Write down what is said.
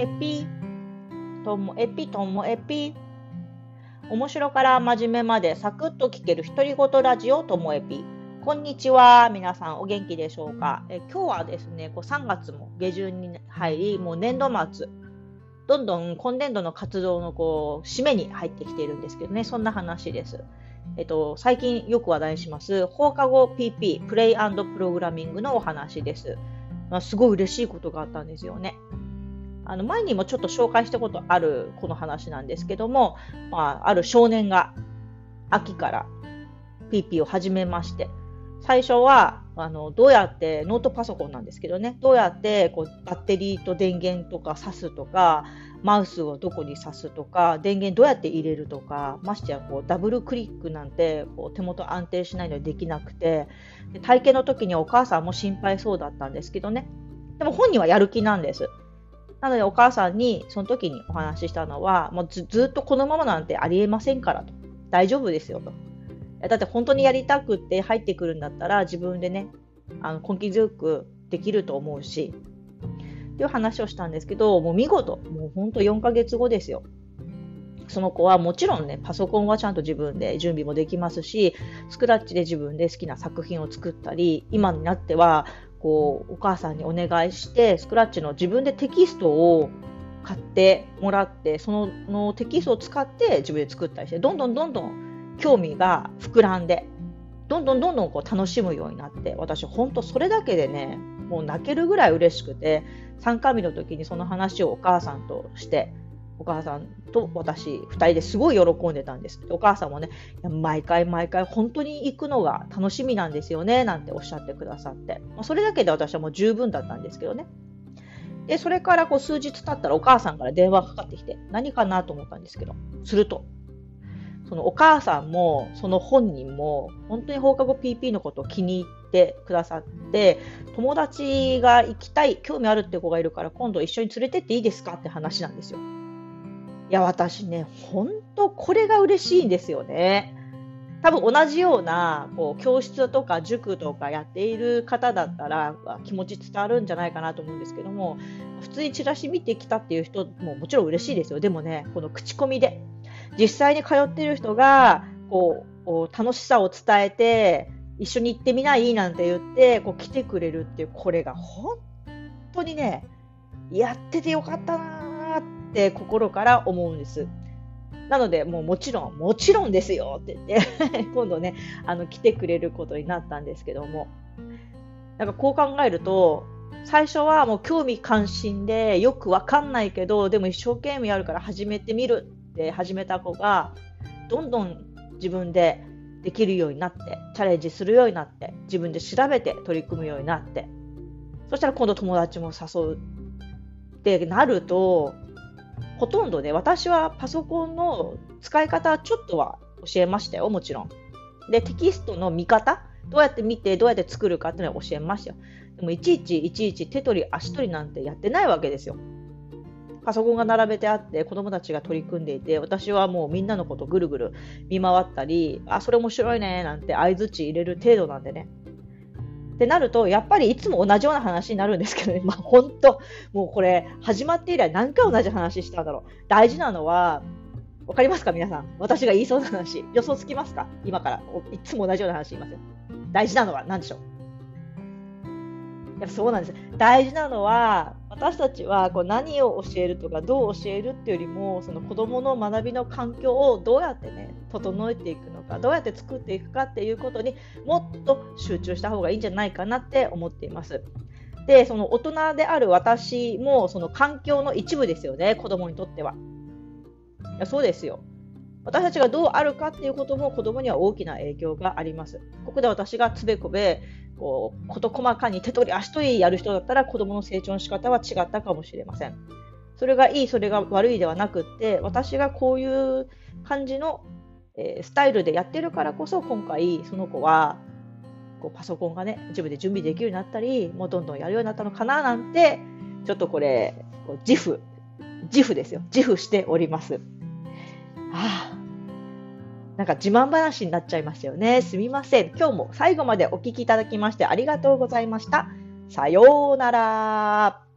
エピ、ともエピ、ともエピ。面白から真面目までサクッと聞ける独り言ラジオともエピ。こんにちは。皆さんお元気でしょうか？え今日はですね、こう3月も下旬に入り、もう年度末、どんどん今年度の活動のこう締めに入ってきているんですけどね、そんな話です。えっと、最近よく話題にします放課後 PP、プレイプログラミングのお話です。まあ、すごい嬉しいことがあったんですよね。あの前にもちょっと紹介したことあるこの話なんですけども、まあ、ある少年が秋から PP を始めまして、最初はあのどうやってノートパソコンなんですけどねどうやってこうバッテリーと電源とか挿すとかマウスをどこに挿すとか電源どうやって入れるとかましてやこうダブルクリックなんてこう手元安定しないのでできなくて体験の時にお母さんも心配そうだったんですけどねでも本人はやる気なんです。なのでお母さんにその時にお話ししたのはもうずっとこのままなんてありえませんからと。大丈夫ですよと。だって本当にやりたくって入ってくるんだったら自分でねあの根気強くできると思うしっていう話をしたんですけどもう見事もう本当4ヶ月後ですよ。その子はもちろんね、パソコンはちゃんと自分で準備もできますし、スクラッチで自分で好きな作品を作ったり、今になっては、こう、お母さんにお願いして、スクラッチの自分でテキストを買ってもらって、そのテキストを使って自分で作ったりして、どんどんどんどん興味が膨らんで、どんどんどんどんこう楽しむようになって、私本当それだけでね、もう泣けるぐらい嬉しくて、参加日の時にその話をお母さんとして、お母さんと私2人ですごい喜んでたんです。お母さんもね、毎回毎回本当に行くのが楽しみなんですよね、なんておっしゃってくださって、まあ、それだけで私はもう十分だったんですけどね。で、それからこう数日経ったらお母さんから電話がかかってきて、何かなと思ったんですけど、すると、そのお母さんも、その本人も、本当に放課後 PP のことを気に入ってくださって、友達が行きたい、興味あるって子がいるから、今度一緒に連れてっていいですかって話なんですよ。いや、私ね、本当これが嬉しいんですよね。多分同じようなこう教室とか塾とかやっている方だったら気持ち伝わるんじゃないかなと思うんですけども普通にチラシ見てきたっていう人ももちろん嬉しいですよ。でもねこの口コミで。実際に通ってる人がこう楽しさを伝えて一緒に行ってみないなんて言ってこう来てくれるっていうこれが本当にねやっててよかったなって心から思うんです。なので、もうもちろん、もちろんですよって言って 今度ね、あの、来てくれることになったんですけども、なんかこう考えると、最初はもう興味関心でよくわかんないけど、でも一生懸命やるから始めてみるって始めた子がどんどん自分でできるようになってチャレンジするようになって自分で調べて取り組むようになって。そしたら今度友達も誘う。ってなるとほとんどね私はパソコンの使い方ちょっとは教えましたよもちろん。でテキストの見方どうやって見てどうやって作るかっていうのは教えましたよ。でもいちいちいちいち手取り足取りなんてやってないわけですよ。パソコンが並べてあって子供たちが取り組んでいて私はもうみんなのことぐるぐる見回ったりあそれ面白いねなんて相づち入れる程度なんでねってなるとやっぱりいつも同じような話になるんですけどね。まあ本当もうこれ始まって以来何回同じ話したんだろう。大事なのは分かりますか？皆さん。私が言いそうな話。予想つきますか？今から。いつも同じような話言いますよ。大事なのは何でしょう？やっぱそうなんです。大事なのは私たちはこう何を教えるとかどう教えるっていうよりもその子どもの学びの環境をどうやってね整えていくのかどうやって作っていくかっていうことにもっと集中した方がいいんじゃないかなって思っています。でその大人である私もその環境の一部ですよね子どもにとっては。いやそうですよ。私たちがどうあるかっていうことも子供には大きな影響があります。ここで私がつべこべこう事細かに手取り足取りやる人だったら子どもの成長の仕方は違ったかもしれません。それがいい、それが悪いではなくって私がこういう感じの、えー、スタイルでやってるからこそ今回その子はこうパソコンがね自分で準備できるようになったりもうどんどんやるようになったのかななんてちょっとこれこう自負自負ですよ自負しております。はあなんか自慢話になっちゃいましたよね。すみません。今日も最後までお聴きいただきましてありがとうございました。さようなら。